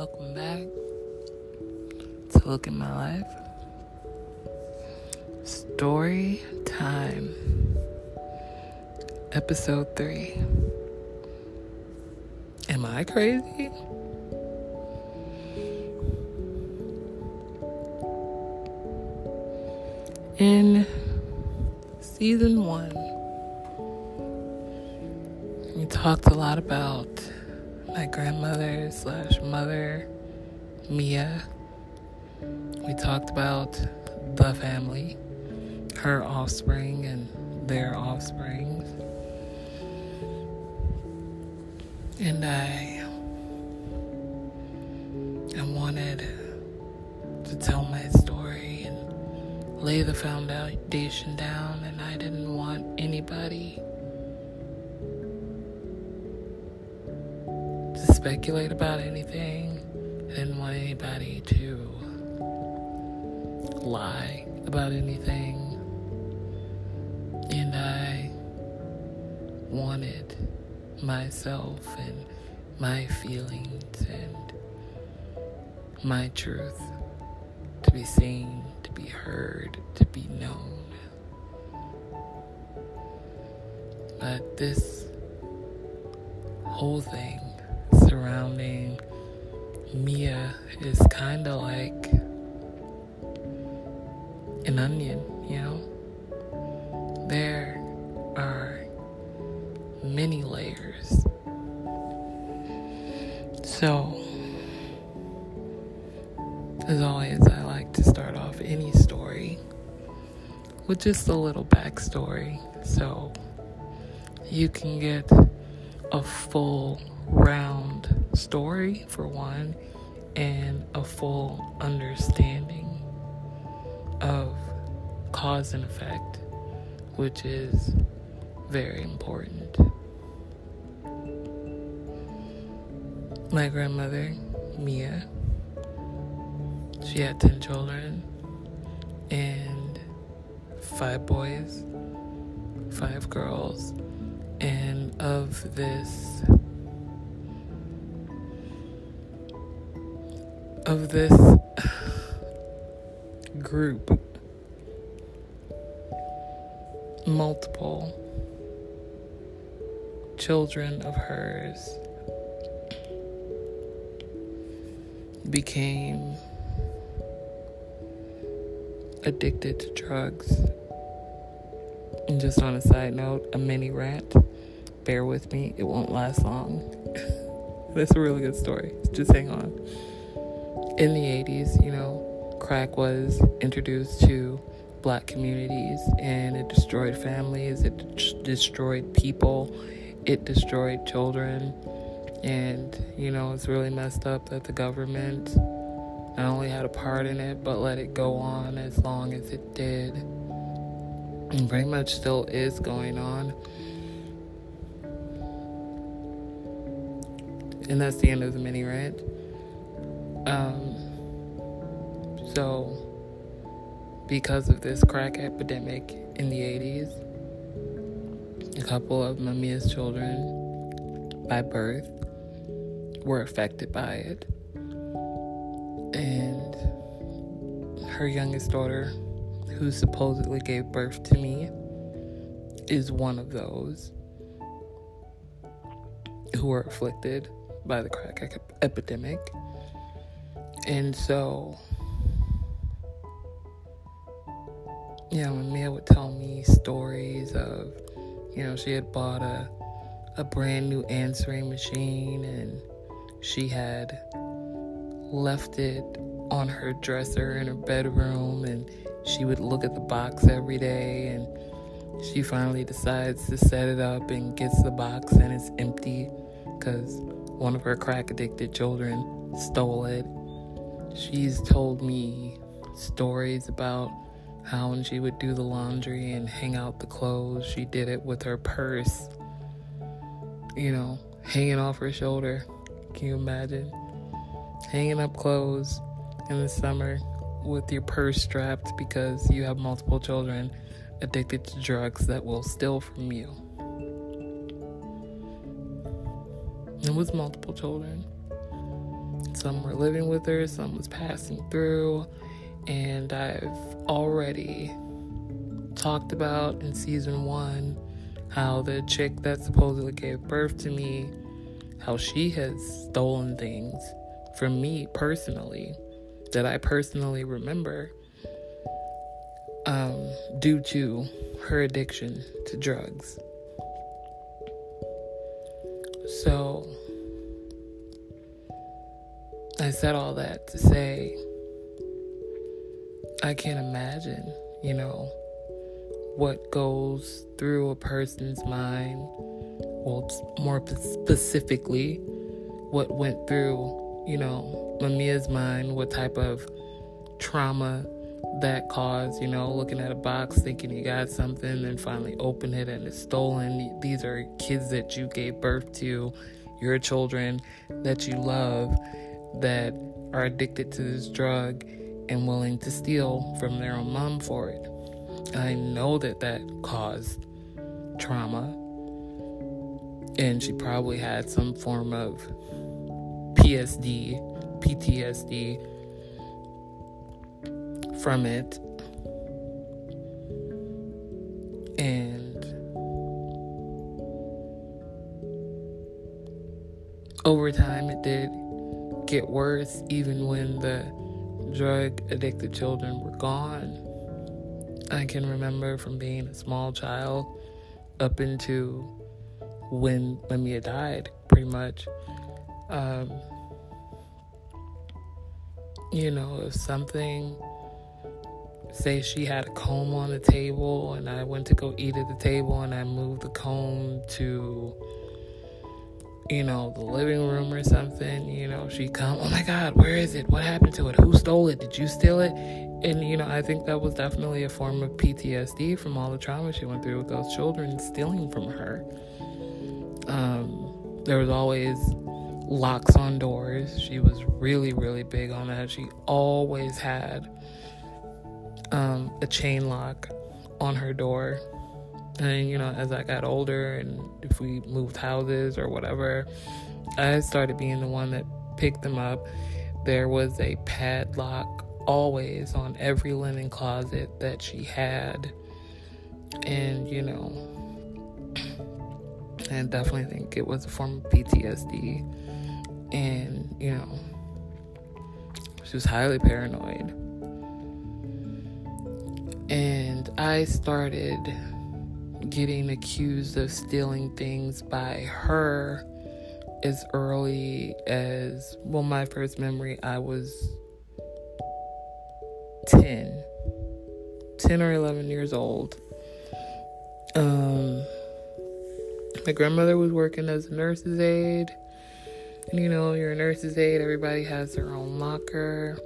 welcome back to Look at My Life. Story Time, Episode 3. Am I crazy? In season one, we talked a lot about my grandmother slash mother, Mia. We talked about the family, her offspring, and their offspring. And I, I wanted to tell my story and lay the foundation down, and I didn't want anybody speculate about anything. I didn't want anybody to lie about anything. And I wanted myself and my feelings and my truth to be seen, to be heard, to be known. But this whole thing surrounding Mia is kind of like an onion, you know? There are many layers. So, as always, I like to start off any story with just a little backstory so you can get a full round story for one and a full understanding of cause and effect, which is very important. My grandmother, Mia, she had 10 children and five boys, five girls, and of this of this group multiple children of hers became addicted to drugs. And just on a side note, a mini rant. Bear with me, it won't last long. That's a really good story. Just hang on. In the 80s, you know, crack was introduced to black communities and it destroyed families, it d- destroyed people, it destroyed children. And, you know, it's really messed up that the government not only had a part in it, but let it go on as long as it did. And pretty much still is going on. And that's the end of the mini rant. Um, so, because of this crack epidemic in the 80s, a couple of Mamiya's children by birth were affected by it. And her youngest daughter, who supposedly gave birth to me, is one of those who were afflicted by the crack epidemic. And so, you know, Mia would tell me stories of, you know, she had bought a a brand new answering machine and she had left it on her dresser in her bedroom and she would look at the box every day and she finally decides to set it up and gets the box and it's empty because one of her crack addicted children stole it. She's told me stories about how when she would do the laundry and hang out the clothes, she did it with her purse, you know, hanging off her shoulder. Can you imagine? Hanging up clothes in the summer with your purse strapped because you have multiple children addicted to drugs that will steal from you. It was multiple children. Some were living with her, some was passing through. And I've already talked about in season one how the chick that supposedly gave birth to me, how she has stolen things from me personally that I personally remember um, due to her addiction to drugs. So, I said all that to say I can't imagine, you know, what goes through a person's mind. Well, more specifically, what went through, you know, Mamiya's mind, what type of trauma that caused, you know, looking at a box thinking you got something and finally open it and it's stolen. These are kids that you gave birth to, your children that you love that are addicted to this drug and willing to steal from their own mom for it. I know that that caused trauma. And she probably had some form of PSD, PTSD from it. And over time, it did get worse, even when the drug addicted children were gone. I can remember from being a small child up into when Mamiya died, pretty much. Um, you know, if something, say she had a comb on the table and I went to go eat at the table and I moved the comb to you know, the living room or something, you know, she come, oh my God, where is it? What happened to it? Who stole it? Did you steal it? And, you know, I think that was definitely a form of PTSD from all the trauma she went through with those children stealing from her. Um, there was always locks on doors. She was really, really big on that. She always had um, a chain lock on her door and you know, as I got older and if we moved houses or whatever, I started being the one that picked them up. There was a padlock always on every linen closet that she had. And, you know, I definitely think it was a form of PTSD. And, you know, she was highly paranoid. And I started getting accused of stealing things by her as early as, well, my first memory, I was 10, 10 or 11 years old. Um, my grandmother was working as a nurse's aide. And you know, you're a nurse's aide, everybody has their own locker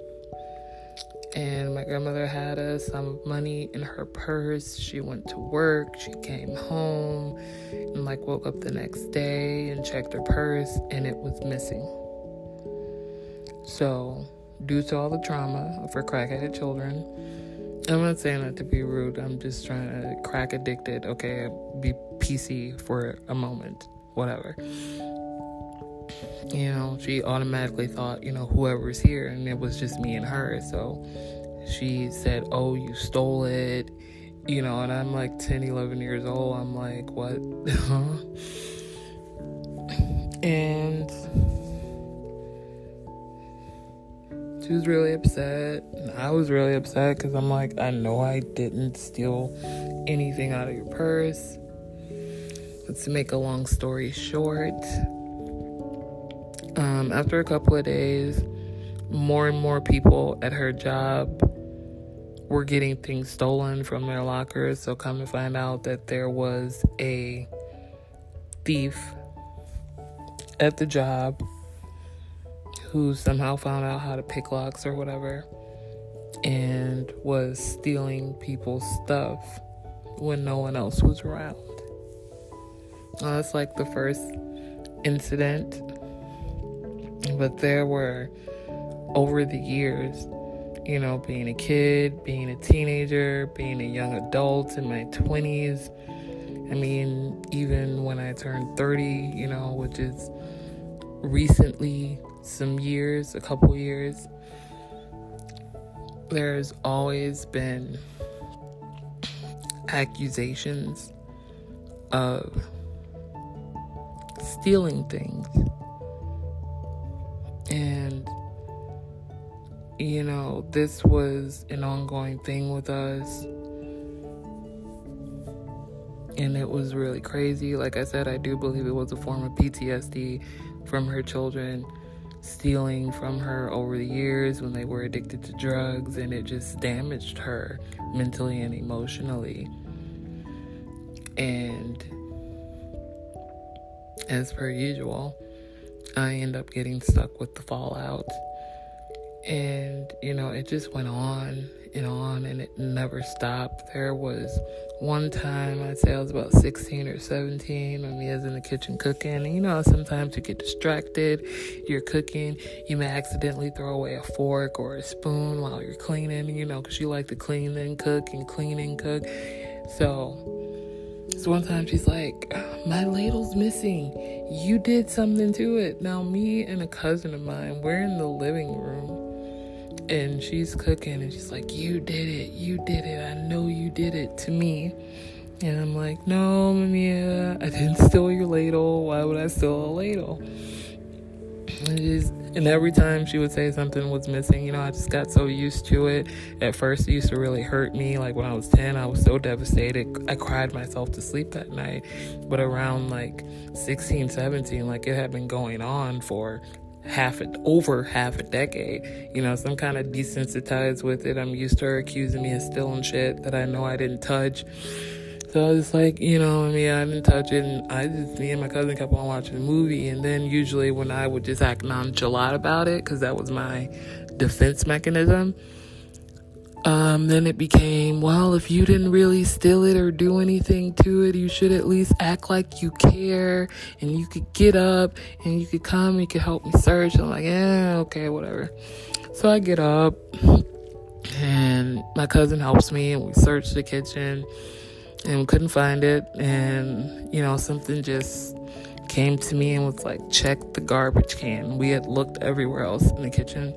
and my grandmother had of money in her purse. She went to work, she came home, and like woke up the next day and checked her purse, and it was missing. So, due to all the trauma of her crackheaded children, I'm not saying that to be rude, I'm just trying to crack addicted, okay? Be PC for a moment, whatever you know, she automatically thought, you know, whoever's here, and it was just me and her. So she said, Oh, you stole it, you know, and I'm like 10, 11 years old. I'm like, What? and she was really upset. And I was really upset because I'm like, I know I didn't steal anything out of your purse. But to make a long story short, um, after a couple of days, more and more people at her job were getting things stolen from their lockers. So, come to find out that there was a thief at the job who somehow found out how to pick locks or whatever and was stealing people's stuff when no one else was around. Well, that's like the first incident but there were, over the years, you know, being a kid, being a teenager, being a young adult in my 20s. I mean, even when I turned 30, you know, which is recently some years, a couple years, there's always been accusations of stealing things. And, you know, this was an ongoing thing with us. And it was really crazy. Like I said, I do believe it was a form of PTSD from her children stealing from her over the years when they were addicted to drugs, and it just damaged her mentally and emotionally. And as per usual, I end up getting stuck with the fallout. And, you know, it just went on and on and it never stopped. There was one time, I'd say I was about 16 or 17, when we was in the kitchen cooking. And, you know, sometimes you get distracted, you're cooking, you may accidentally throw away a fork or a spoon while you're cleaning, you know, because you like to clean and cook and clean and cook. So, one time she's like, My ladle's missing. You did something to it. Now, me and a cousin of mine, we're in the living room and she's cooking and she's like, You did it. You did it. I know you did it to me. And I'm like, No, Mamiya, I didn't steal your ladle. Why would I steal a ladle? And every time she would say something was missing, you know, I just got so used to it. At first, it used to really hurt me. Like when I was 10, I was so devastated. I cried myself to sleep that night. But around like 16, 17, like it had been going on for half a, over half a decade. You know, so I'm kind of desensitized with it. I'm used to her accusing me of stealing shit that I know I didn't touch. So I was like, you know, I mean, I didn't touch it. And I just, me and my cousin kept on watching the movie. And then usually when I would just act nonchalant about it, because that was my defense mechanism, um, then it became, well, if you didn't really steal it or do anything to it, you should at least act like you care and you could get up and you could come, you could help me search. I'm like, yeah, okay, whatever. So I get up and my cousin helps me and we search the kitchen and couldn't find it. And, you know, something just came to me and was like, check the garbage can. We had looked everywhere else in the kitchen.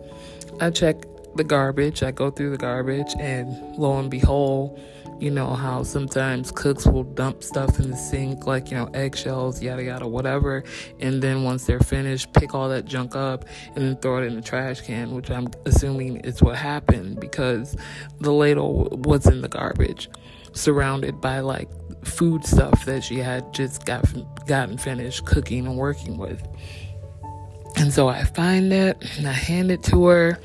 I check the garbage, I go through the garbage, and lo and behold, you know how sometimes cooks will dump stuff in the sink, like, you know, eggshells, yada yada, whatever. And then once they're finished, pick all that junk up and then throw it in the trash can, which I'm assuming is what happened because the ladle was in the garbage surrounded by like food stuff that she had just got, gotten finished cooking and working with. And so I find it and I hand it to her.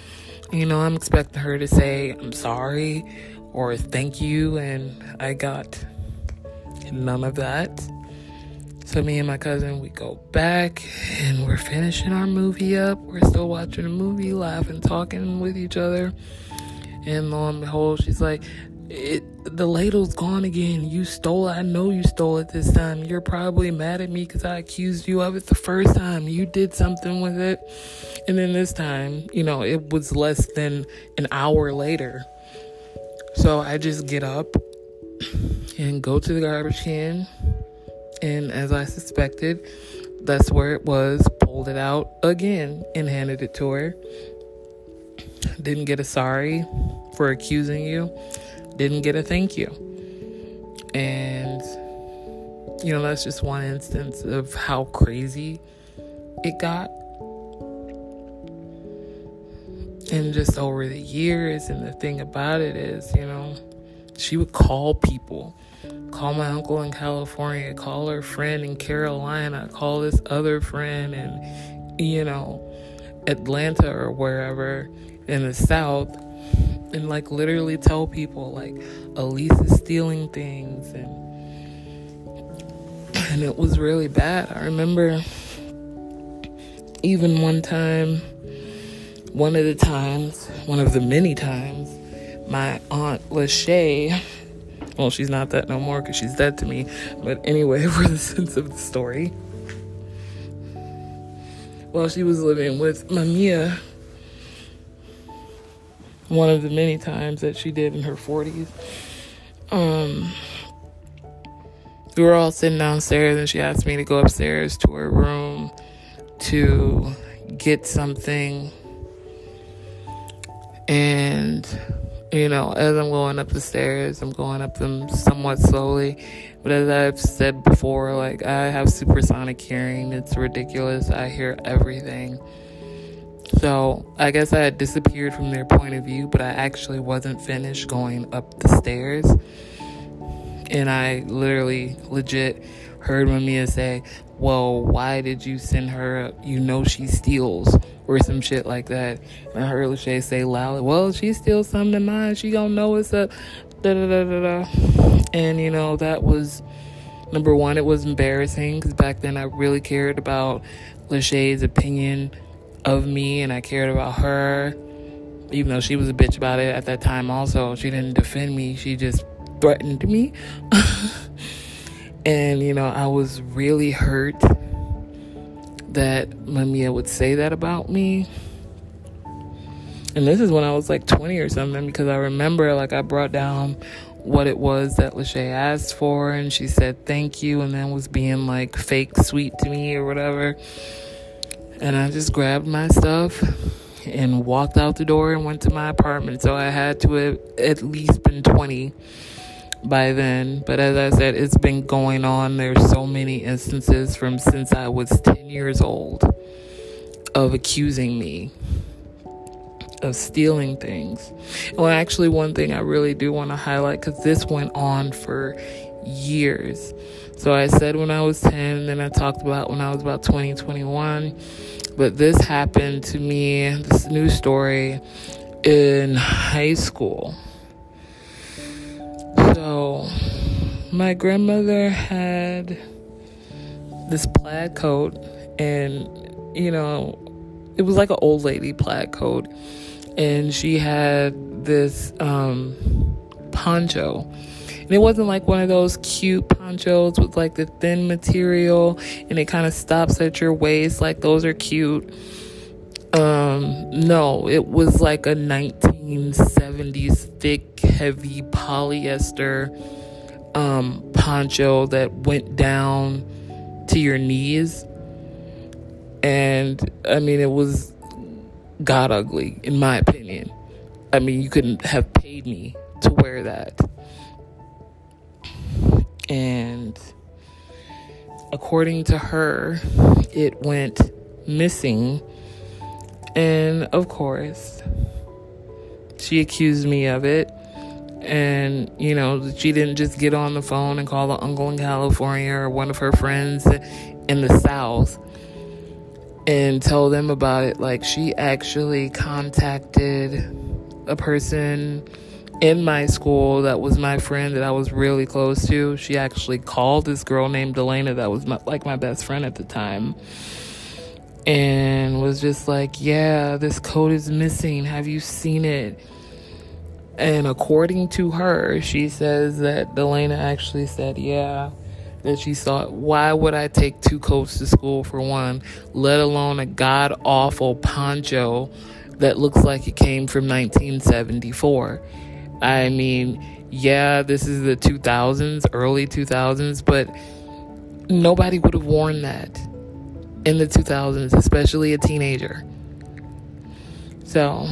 You know, I'm expecting her to say, I'm sorry or thank you. And I got none of that. So me and my cousin, we go back and we're finishing our movie up. We're still watching the movie, laughing, talking with each other. And lo and behold, she's like, it, the ladle's gone again. You stole it. I know you stole it this time. You're probably mad at me because I accused you of it the first time. You did something with it. And then this time, you know, it was less than an hour later. So I just get up and go to the garbage can. And as I suspected, that's where it was. Pulled it out again and handed it to her. Didn't get a sorry for accusing you didn't get a thank you. And, you know, that's just one instance of how crazy it got. And just over the years, and the thing about it is, you know, she would call people, call my uncle in California, call her friend in Carolina, call this other friend in, you know, Atlanta or wherever in the South and like literally tell people like Elise is stealing things and and it was really bad. I remember even one time one of the times, one of the many times, my aunt Lachey, well, she's not that no more because she's dead to me. But anyway, for the sense of the story, while she was living with Mamiya, one of the many times that she did in her 40s. Um, we were all sitting downstairs, and she asked me to go upstairs to her room to get something. And, you know, as I'm going up the stairs, I'm going up them somewhat slowly. But as I've said before, like, I have supersonic hearing. It's ridiculous. I hear everything. So I guess I had disappeared from their point of view, but I actually wasn't finished going up the stairs. And I literally, legit heard Mamiya say, Well, why did you send her up? You know she steals, or some shit like that. And I heard Lachey say loudly, Well, she steals something of mine. She don't know what's up. Da da da da da. And, you know, that was number one, it was embarrassing because back then I really cared about Lachey's opinion of me and I cared about her. Even though she was a bitch about it at that time, also, she didn't defend me. She just threatened me. and, you know, I was really hurt that Mamiya would say that about me. And this is when I was like 20 or something because I remember like I brought down what it was that Lachey asked for and she said thank you and then was being like fake sweet to me or whatever. And I just grabbed my stuff and walked out the door and went to my apartment. So I had to have at least been 20 by then. But as I said, it's been going on. There's so many instances from since I was 10 years old of accusing me of stealing things. Well, actually, one thing I really do want to highlight because this went on for years. So I said when I was 10, and then I talked about when I was about 20, 21. But this happened to me, this new story, in high school. So, my grandmother had this plaid coat, and you know, it was like an old lady plaid coat, and she had this um, poncho. And it wasn't like one of those cute ponchos with like the thin material and it kind of stops at your waist. Like those are cute. Um, no, it was like a 1970s thick, heavy polyester um, poncho that went down to your knees. And I mean, it was god ugly, in my opinion. I mean, you couldn't have paid me to wear that. And according to her, it went missing and of course, she accused me of it. And, you know, she didn't just get on the phone and call the uncle in California or one of her friends in the South and tell them about it. Like, she actually contacted a person in my school that was my friend that I was really close to. She actually called this girl named Delana that was my, like my best friend at the time and was just like, Yeah, this coat is missing. Have you seen it? And according to her, she says that Delana actually said, Yeah, that she it. Why would I take two coats to school for one, let alone a god awful poncho that looks like it came from 1974? I mean, yeah, this is the 2000s, early 2000s, but nobody would have worn that in the 2000s, especially a teenager. So,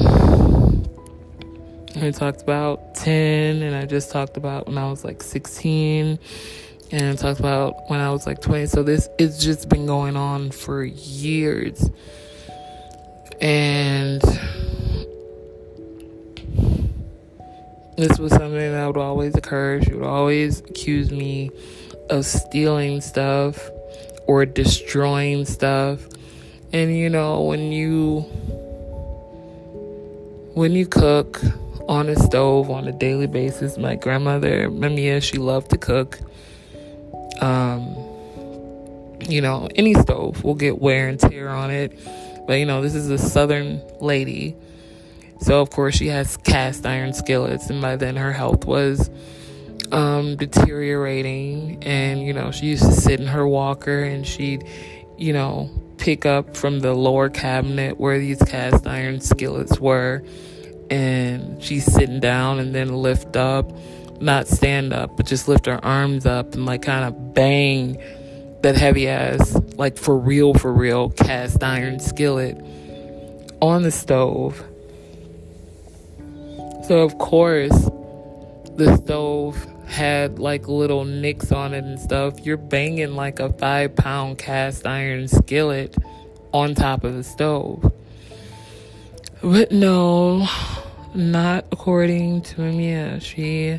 I talked about 10, and I just talked about when I was like 16, and I talked about when I was like 20. So, this it's just been going on for years. And this was something that would always occur. She would always accuse me of stealing stuff or destroying stuff. And you know, when you when you cook on a stove on a daily basis, my grandmother, Mamiya, she loved to cook. Um, you know, any stove will get wear and tear on it. But you know, this is a southern lady. So of course she has cast iron skillets and by then her health was um, deteriorating, and you know, she used to sit in her walker and she'd, you know, pick up from the lower cabinet where these cast iron skillets were, and she's sitting down and then lift up, not stand up, but just lift her arms up and like kind of bang that heavy ass, like for real, for real, cast iron skillet on the stove. So, of course, the stove had like little nicks on it and stuff. You're banging like a five pound cast iron skillet on top of the stove. But no, not according to Mamiya. She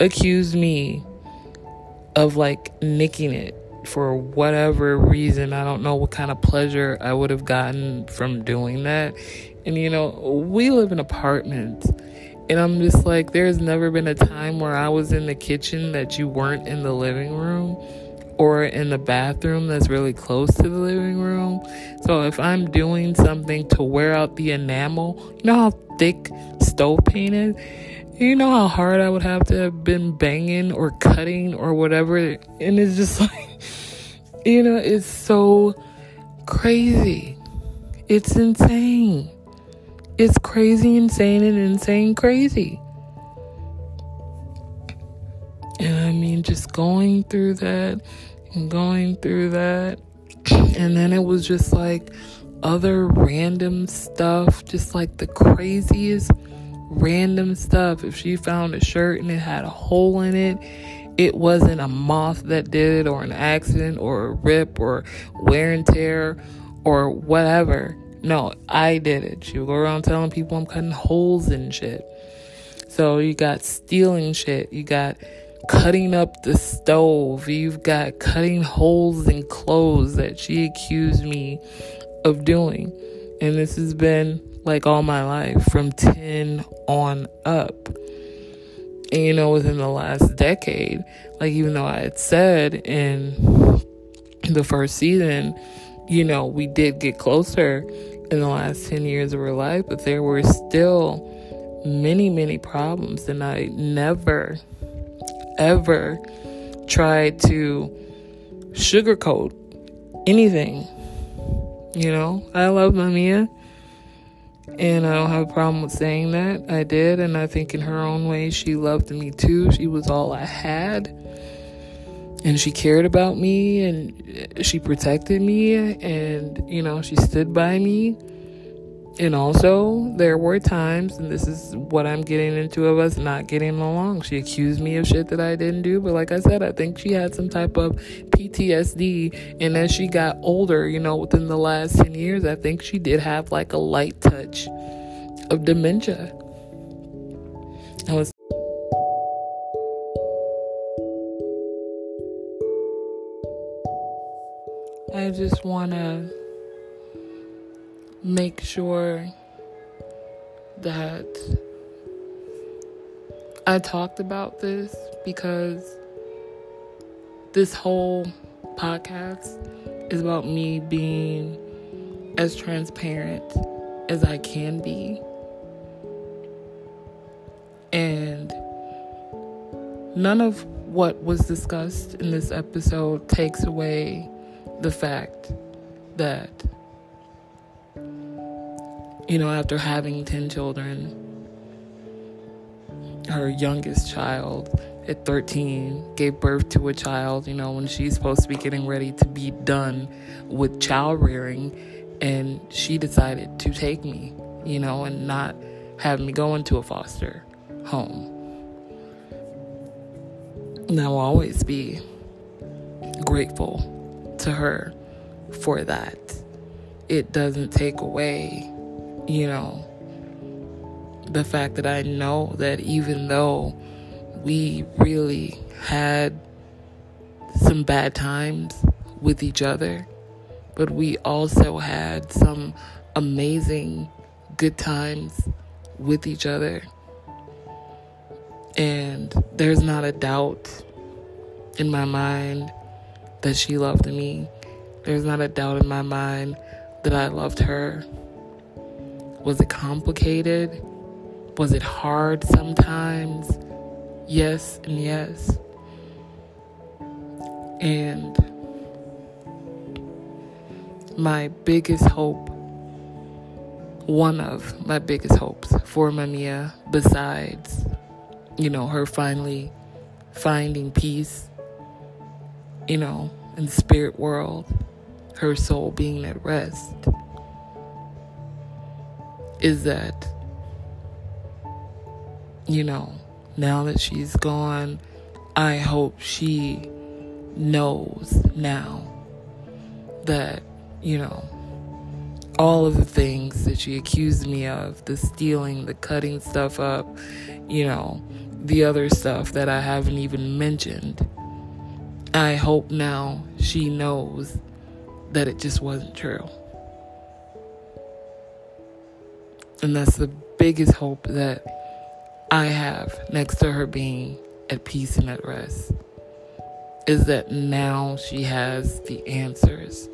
accused me of like nicking it for whatever reason. I don't know what kind of pleasure I would have gotten from doing that. And you know, we live in apartments. And I'm just like, there's never been a time where I was in the kitchen that you weren't in the living room or in the bathroom that's really close to the living room. So if I'm doing something to wear out the enamel, you know how thick stove paint is? You know how hard I would have to have been banging or cutting or whatever? And it's just like, you know, it's so crazy. It's insane. It's crazy, insane, and insane crazy. And I mean, just going through that and going through that. And then it was just like other random stuff, just like the craziest random stuff. If she found a shirt and it had a hole in it, it wasn't a moth that did it, or an accident, or a rip, or wear and tear, or whatever. No, I did it. She would go around telling people I'm cutting holes in shit. So you got stealing shit. You got cutting up the stove. You've got cutting holes in clothes that she accused me of doing. And this has been like all my life from 10 on up. And you know, within the last decade, like even though I had said in the first season, you know, we did get closer in the last 10 years of her life, but there were still many, many problems. And I never, ever tried to sugarcoat anything. You know, I love Mamiya. And I don't have a problem with saying that. I did. And I think in her own way, she loved me too. She was all I had. And she cared about me and she protected me. And, you know, she stood by me. And also, there were times, and this is what I'm getting into of us not getting along. She accused me of shit that I didn't do, but like I said, I think she had some type of PTSD. And as she got older, you know, within the last 10 years, I think she did have like a light touch of dementia. I was. I just want to make sure that I talked about this because this whole podcast is about me being as transparent as I can be. And none of what was discussed in this episode takes away the fact that you know, after having 10 children, her youngest child at 13 gave birth to a child, you know, when she's supposed to be getting ready to be done with child rearing. And she decided to take me, you know, and not have me go into a foster home. And I will always be grateful to her for that. It doesn't take away you know, the fact that I know that even though we really had some bad times with each other, but we also had some amazing good times with each other. And there's not a doubt in my mind that she loved me. There's not a doubt in my mind that I loved her. Was it complicated? Was it hard sometimes? Yes, and yes. And my biggest hope, one of my biggest hopes for Mamiya, besides, you know, her finally finding peace, you know, in the spirit world, her soul being at rest, is that, you know, now that she's gone, I hope she knows now that, you know, all of the things that she accused me of the stealing, the cutting stuff up, you know, the other stuff that I haven't even mentioned. I hope now she knows that it just wasn't true. And that's the biggest hope that I have next to her being at peace and at rest is that now she has the answers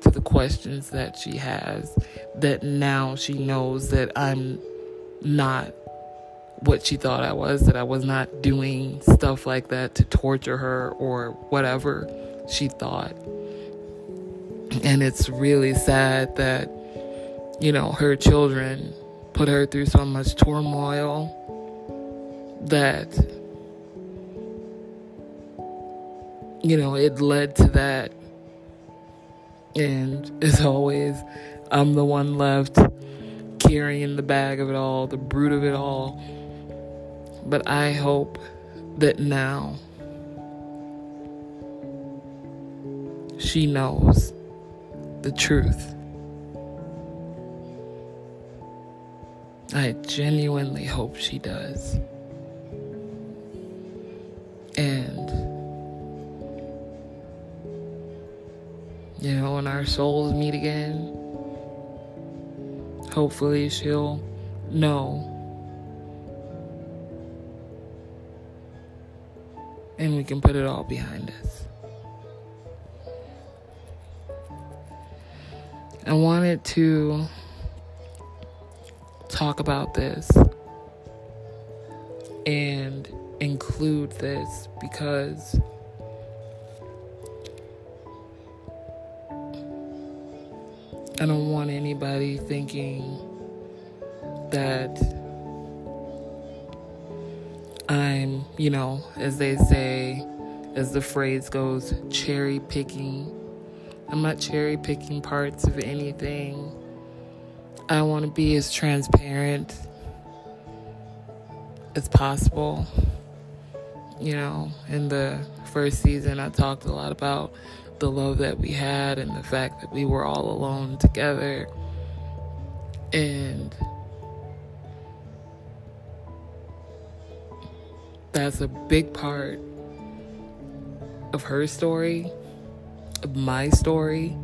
to the questions that she has, that now she knows that I'm not what she thought I was, that I was not doing stuff like that to torture her or whatever she thought. And it's really sad that, you know, her children put her through so much turmoil that, you know, it led to that and as always, I'm the one left carrying the bag of it all, the brute of it all. But I hope that now she knows the truth. I genuinely hope she does. And you know, when our souls meet again, hopefully she'll know. And we can put it all behind us. I wanted to talk about this and include this because I don't want anybody thinking that I'm, you know, as they say, as the phrase goes, cherry picking. I'm not cherry picking parts of anything. I want to be as transparent as possible. You know, in the first season, I talked a lot about the love that we had and the fact that we were all alone together. And that's a big part of her story, of my story,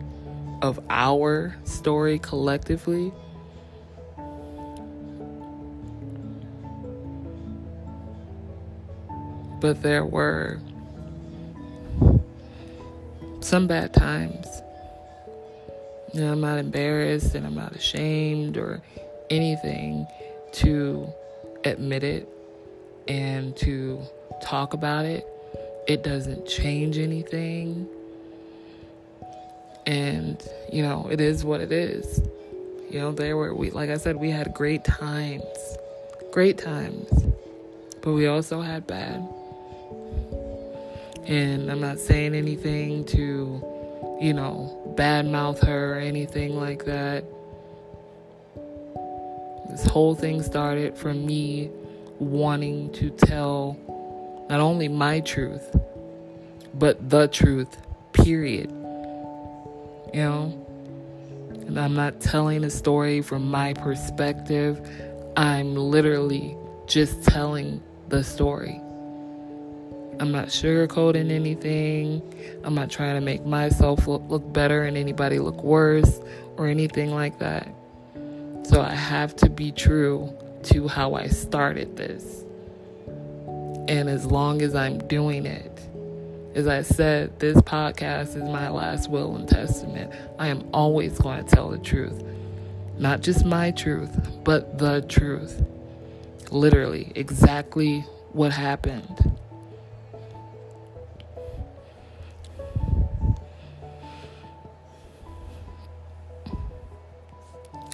of our story collectively. But there were some bad times. Know, I'm not embarrassed and I'm not ashamed or anything to admit it and to talk about it. It doesn't change anything. And, you know, it is what it is. You know, there were, we, like I said, we had great times. Great times. But we also had bad. And I'm not saying anything to, you know, badmouth her or anything like that. This whole thing started from me wanting to tell not only my truth, but the truth, period. You know? And I'm not telling a story from my perspective. I'm literally just telling the story. I'm not sugarcoating anything. I'm not trying to make myself look, look better and anybody look worse or anything like that. So I have to be true to how I started this. And as long as I'm doing it, as I said, this podcast is my last will and testament. I am always going to tell the truth. Not just my truth, but the truth. Literally, exactly what happened.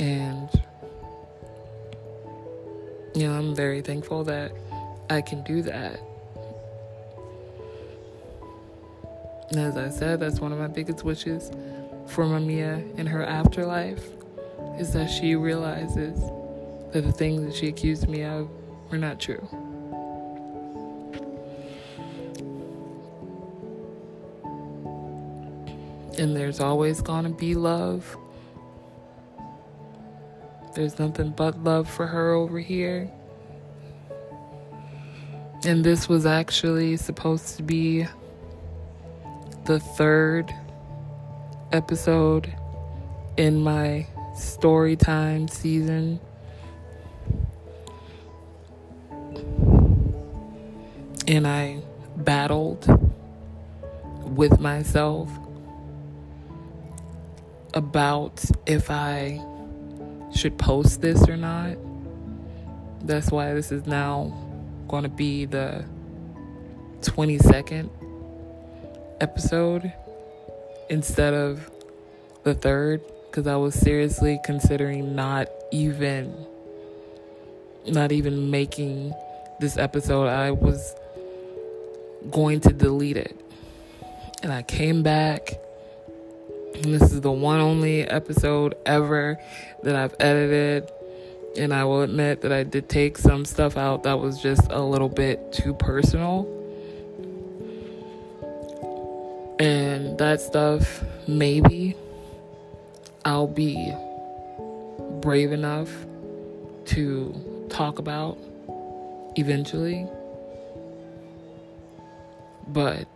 And, you know, I'm very thankful that I can do that. As I said, that's one of my biggest wishes for Mamiya in her afterlife is that she realizes that the things that she accused me of were not true. And there's always to be love. There's nothing but love for her over here. And this was actually supposed to be the third episode in my story time season. And I battled with myself about if I should post this or not. That's why this is now going to be the 22nd episode instead of the third because I was seriously considering not even not even making this episode. I was going to delete it. And I came back this is the one only episode ever that I've edited. And I will admit that I did take some stuff out that was just a little bit too personal. And that stuff, maybe I'll be brave enough to talk about eventually. But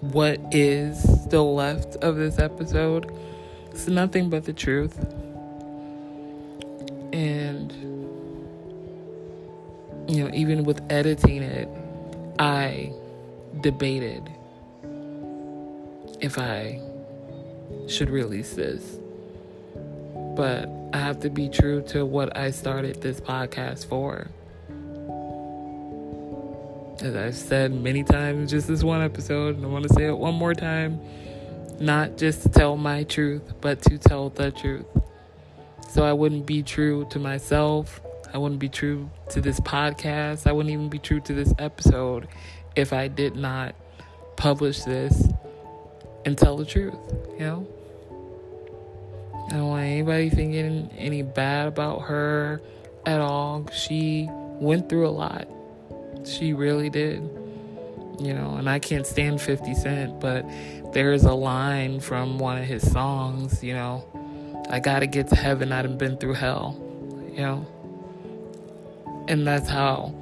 what is still left of this episode. It's nothing but the truth. And, you know, even with editing it, I debated if I should release this. But I have to be true to what I started this podcast for as I've said many times, just this one episode, and I want to say it one more time not just to tell my truth, but to tell the truth. So I wouldn't be true to myself. I wouldn't be true to this podcast. I wouldn't even be true to this episode if I did not publish this and tell the truth, you know? I don't want anybody thinking any bad about her at all. She went through a lot. She really did. You know, and I can't stand 50 Cent, but there's a line from one of his songs, you know, I gotta get to heaven, I done been through hell, you know. And that's how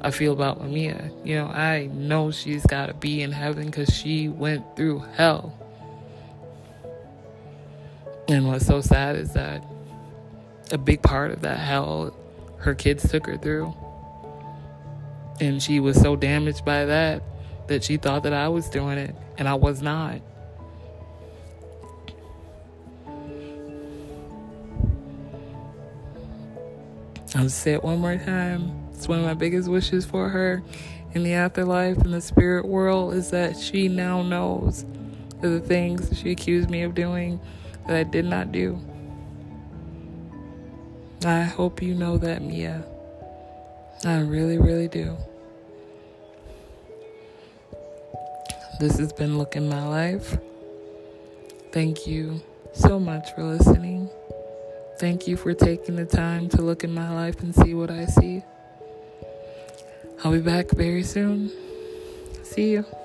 I feel about Mamiya. You know, I know she's gotta be in heaven because she went through hell. And what's so sad is that a big part of that hell her kids took her through. And she was so damaged by that that she thought that I was doing it, and I was not. I'll say it one more time. It's one of my biggest wishes for her in the afterlife in the spirit world is that she now knows the things she accused me of doing that I did not do. I hope you know that, Mia. I really, really do. This has been Looking My Life. Thank you so much for listening. Thank you for taking the time to look in my life and see what I see. I'll be back very soon. See you.